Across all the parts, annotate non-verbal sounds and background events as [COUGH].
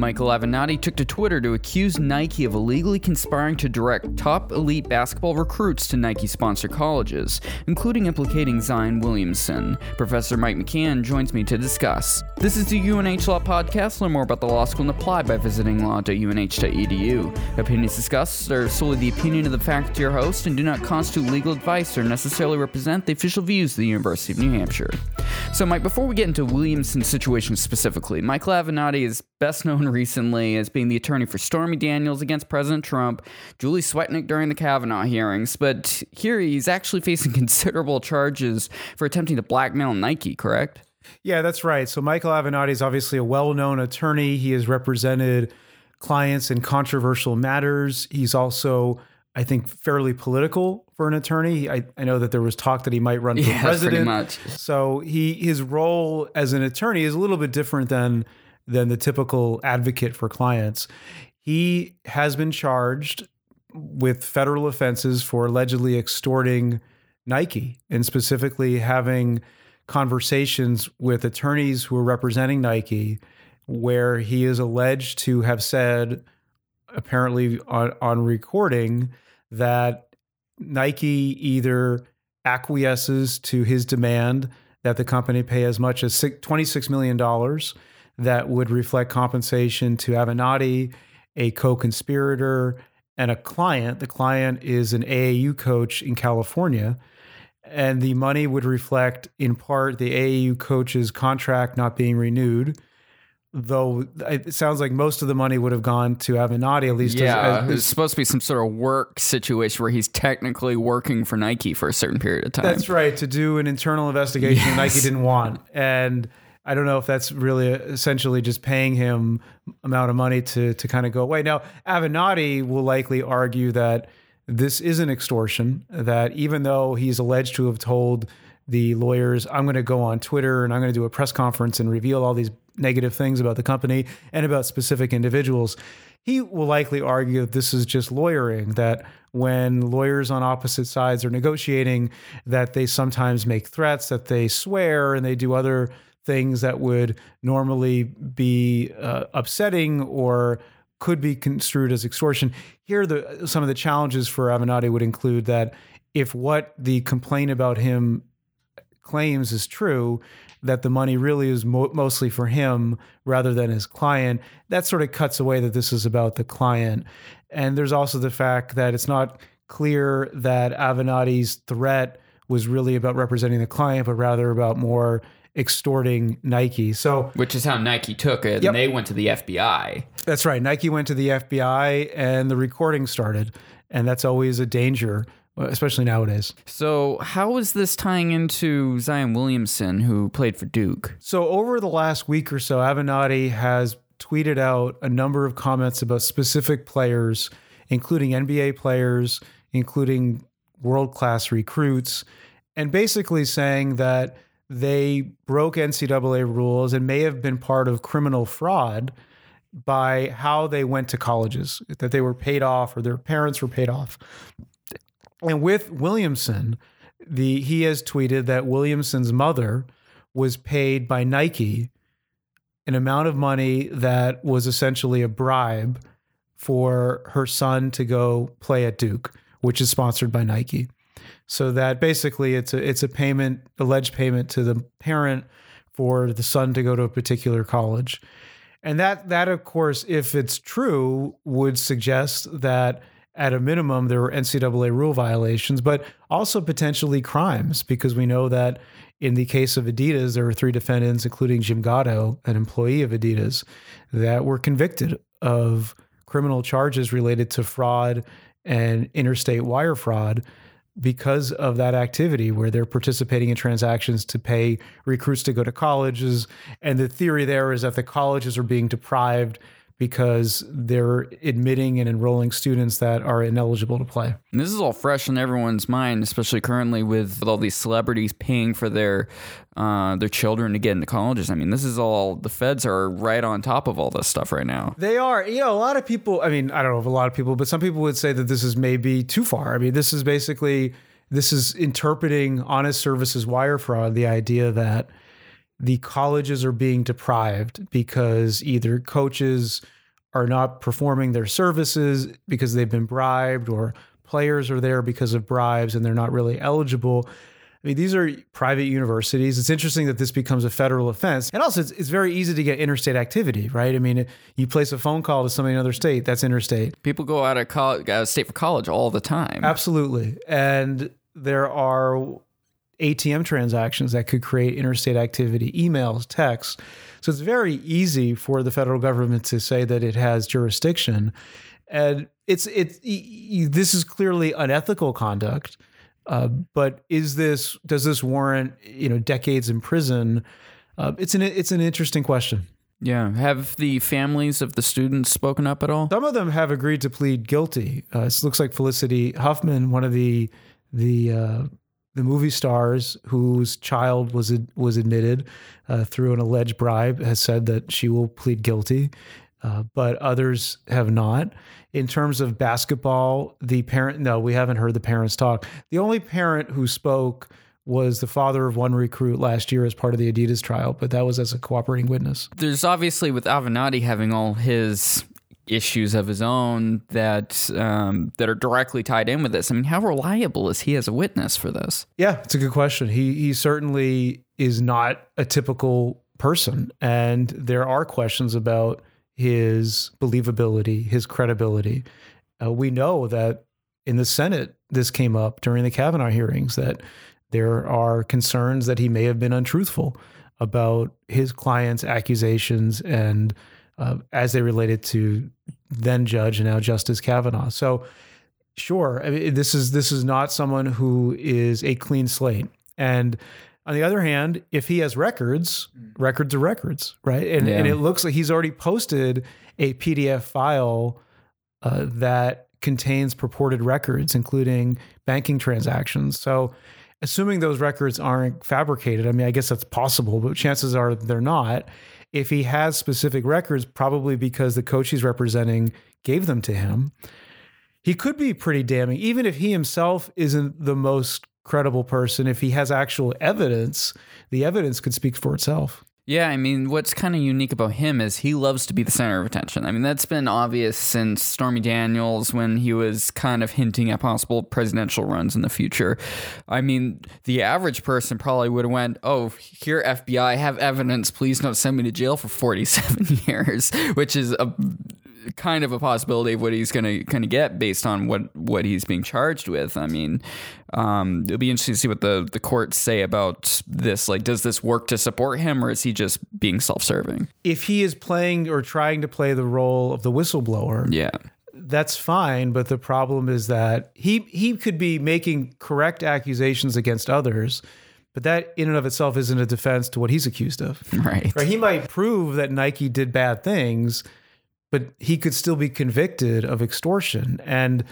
Michael Avenatti took to Twitter to accuse Nike of illegally conspiring to direct top elite basketball recruits to Nike sponsored colleges, including implicating Zion Williamson. Professor Mike McCann joins me to discuss. This is the UNH Law Podcast. Learn more about the law school and apply by visiting law.unh.edu. Opinions discussed are solely the opinion of the faculty or host and do not constitute legal advice or necessarily represent the official views of the University of New Hampshire. So, Mike, before we get into Williamson's situation specifically, Michael Avenatti is best known recently as being the attorney for Stormy Daniels against President Trump, Julie Swetnick during the Kavanaugh hearings, but here he's actually facing [LAUGHS] considerable charges for attempting to blackmail Nike, correct? Yeah, that's right. So Michael Avenatti is obviously a well-known attorney. He has represented clients in controversial matters. He's also I think, fairly political for an attorney. I, I know that there was talk that he might run for yeah, president. So he his role as an attorney is a little bit different than than the typical advocate for clients. He has been charged with federal offenses for allegedly extorting Nike and specifically having conversations with attorneys who are representing Nike where he is alleged to have said apparently on, on recording that Nike either acquiesces to his demand that the company pay as much as $26 million that would reflect compensation to Avenatti, a co conspirator, and a client. The client is an AAU coach in California. And the money would reflect, in part, the AAU coach's contract not being renewed though it sounds like most of the money would have gone to Avenatti at least. Yeah, it's supposed to be some sort of work situation where he's technically working for Nike for a certain period of time. That's right, to do an internal investigation yes. Nike didn't want, and I don't know if that's really uh, essentially just paying him amount of money to to kind of go away. Now, Avenatti will likely argue that this is an extortion. That even though he's alleged to have told the lawyers, I'm going to go on Twitter and I'm going to do a press conference and reveal all these negative things about the company and about specific individuals. He will likely argue that this is just lawyering, that when lawyers on opposite sides are negotiating, that they sometimes make threats, that they swear, and they do other things that would normally be uh, upsetting or could be construed as extortion. Here, the, some of the challenges for Avenatti would include that if what the complaint about him claims is true, that the money really is mo- mostly for him rather than his client, that sort of cuts away that this is about the client. And there's also the fact that it's not clear that Avenatti's threat was really about representing the client, but rather about more extorting Nike. So, which is how Nike took it, yep. and they went to the FBI. That's right. Nike went to the FBI, and the recording started, and that's always a danger especially nowadays. So, how is this tying into Zion Williamson, who played for Duke? So, over the last week or so, Avenatti has tweeted out a number of comments about specific players, including NBA players, including world class recruits, and basically saying that they broke NCAA rules and may have been part of criminal fraud by how they went to colleges, that they were paid off or their parents were paid off. And with Williamson, the he has tweeted that Williamson's mother was paid by Nike an amount of money that was essentially a bribe for her son to go play at Duke, which is sponsored by Nike. So that basically it's a it's a payment, alleged payment to the parent for the son to go to a particular college. And that that of course, if it's true, would suggest that at a minimum, there were NCAA rule violations, but also potentially crimes, because we know that in the case of Adidas, there were three defendants, including Jim Gatto, an employee of Adidas, that were convicted of criminal charges related to fraud and interstate wire fraud because of that activity where they're participating in transactions to pay recruits to go to colleges. And the theory there is that the colleges are being deprived because they're admitting and enrolling students that are ineligible to play. And this is all fresh in everyone's mind, especially currently with, with all these celebrities paying for their uh, their children to get into colleges. I mean, this is all the feds are right on top of all this stuff right now. They are. You know, a lot of people. I mean, I don't know if a lot of people, but some people would say that this is maybe too far. I mean, this is basically this is interpreting honest services wire fraud. The idea that the colleges are being deprived because either coaches are not performing their services because they've been bribed or players are there because of bribes and they're not really eligible. I mean, these are private universities. It's interesting that this becomes a federal offense. And also, it's, it's very easy to get interstate activity, right? I mean, you place a phone call to somebody in another state, that's interstate. People go out of, college, out uh, of state for college all the time. Absolutely. And there are ATM transactions that could create interstate activity, emails, texts. So it's very easy for the federal government to say that it has jurisdiction. And it's it's this is clearly unethical conduct. Uh, but is this does this warrant you know decades in prison? Uh, it's an it's an interesting question. Yeah. Have the families of the students spoken up at all? Some of them have agreed to plead guilty. Uh, it looks like Felicity Huffman, one of the the uh, the movie stars whose child was was admitted uh, through an alleged bribe, has said that she will plead guilty, uh, but others have not. In terms of basketball, the parent no, we haven't heard the parents talk. The only parent who spoke was the father of one recruit last year as part of the Adidas trial, but that was as a cooperating witness. There's obviously with Avenatti having all his issues of his own that um, that are directly tied in with this. I mean, how reliable is he as a witness for this? Yeah, it's a good question. He he certainly is not a typical person, and there are questions about his believability, his credibility. Uh, we know that in the Senate, this came up during the Kavanaugh hearings that there are concerns that he may have been untruthful about his client's accusations and uh, as they related to then Judge and now Justice Kavanaugh. So, sure, I mean, this is this is not someone who is a clean slate. And on the other hand, if he has records, records are records, right? And, yeah. and it looks like he's already posted a PDF file uh, that contains purported records, including banking transactions. So, assuming those records aren't fabricated, I mean, I guess that's possible, but chances are they're not if he has specific records, probably because the coach he's representing gave them to him, he could be pretty damning. Even if he himself isn't the most credible person, if he has actual evidence, the evidence could speak for itself. Yeah, I mean, what's kind of unique about him is he loves to be the center of attention. I mean, that's been obvious since Stormy Daniels when he was kind of hinting at possible presidential runs in the future. I mean, the average person probably would have went, "Oh, here FBI have evidence. Please don't send me to jail for 47 [LAUGHS] years," which is a kind of a possibility of what he's going to kind of get based on what what he's being charged with. I mean, um, it'll be interesting to see what the the courts say about this. Like, does this work to support him, or is he just being self serving? If he is playing or trying to play the role of the whistleblower, yeah. That's fine, but the problem is that he he could be making correct accusations against others, but that in and of itself isn't a defense to what he's accused of. Right. Right. He might prove that Nike did bad things, but he could still be convicted of extortion. And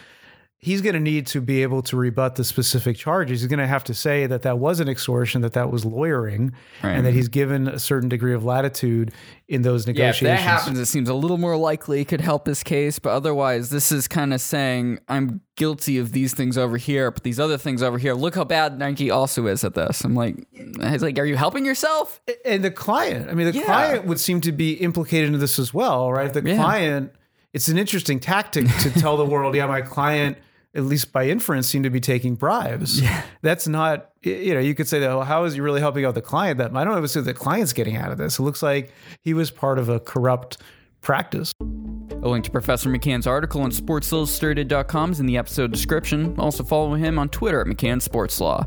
he's going to need to be able to rebut the specific charges. He's going to have to say that that wasn't extortion, that that was lawyering, right. and that he's given a certain degree of latitude in those negotiations. Yeah, if that happens, it seems a little more likely it could help his case. But otherwise, this is kind of saying I'm guilty of these things over here, but these other things over here. Look how bad Nike also is at this. I'm like, he's like, are you helping yourself? And the client, I mean, the yeah. client would seem to be implicated in this as well, right? The yeah. client. It's an interesting tactic to tell the world, yeah, my client at least by inference, seem to be taking bribes. Yeah. That's not, you know, you could say that, well, how is he really helping out the client? That I don't know what the client's getting out of this. It looks like he was part of a corrupt practice. A link to Professor McCann's article on SportsIllustrated.com is in the episode description. Also follow him on Twitter at McCann Sports Law.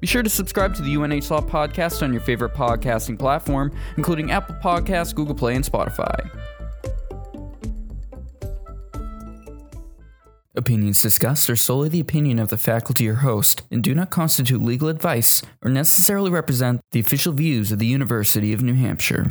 Be sure to subscribe to the UNH Law podcast on your favorite podcasting platform, including Apple Podcasts, Google Play, and Spotify. Opinions discussed are solely the opinion of the faculty or host and do not constitute legal advice or necessarily represent the official views of the University of New Hampshire.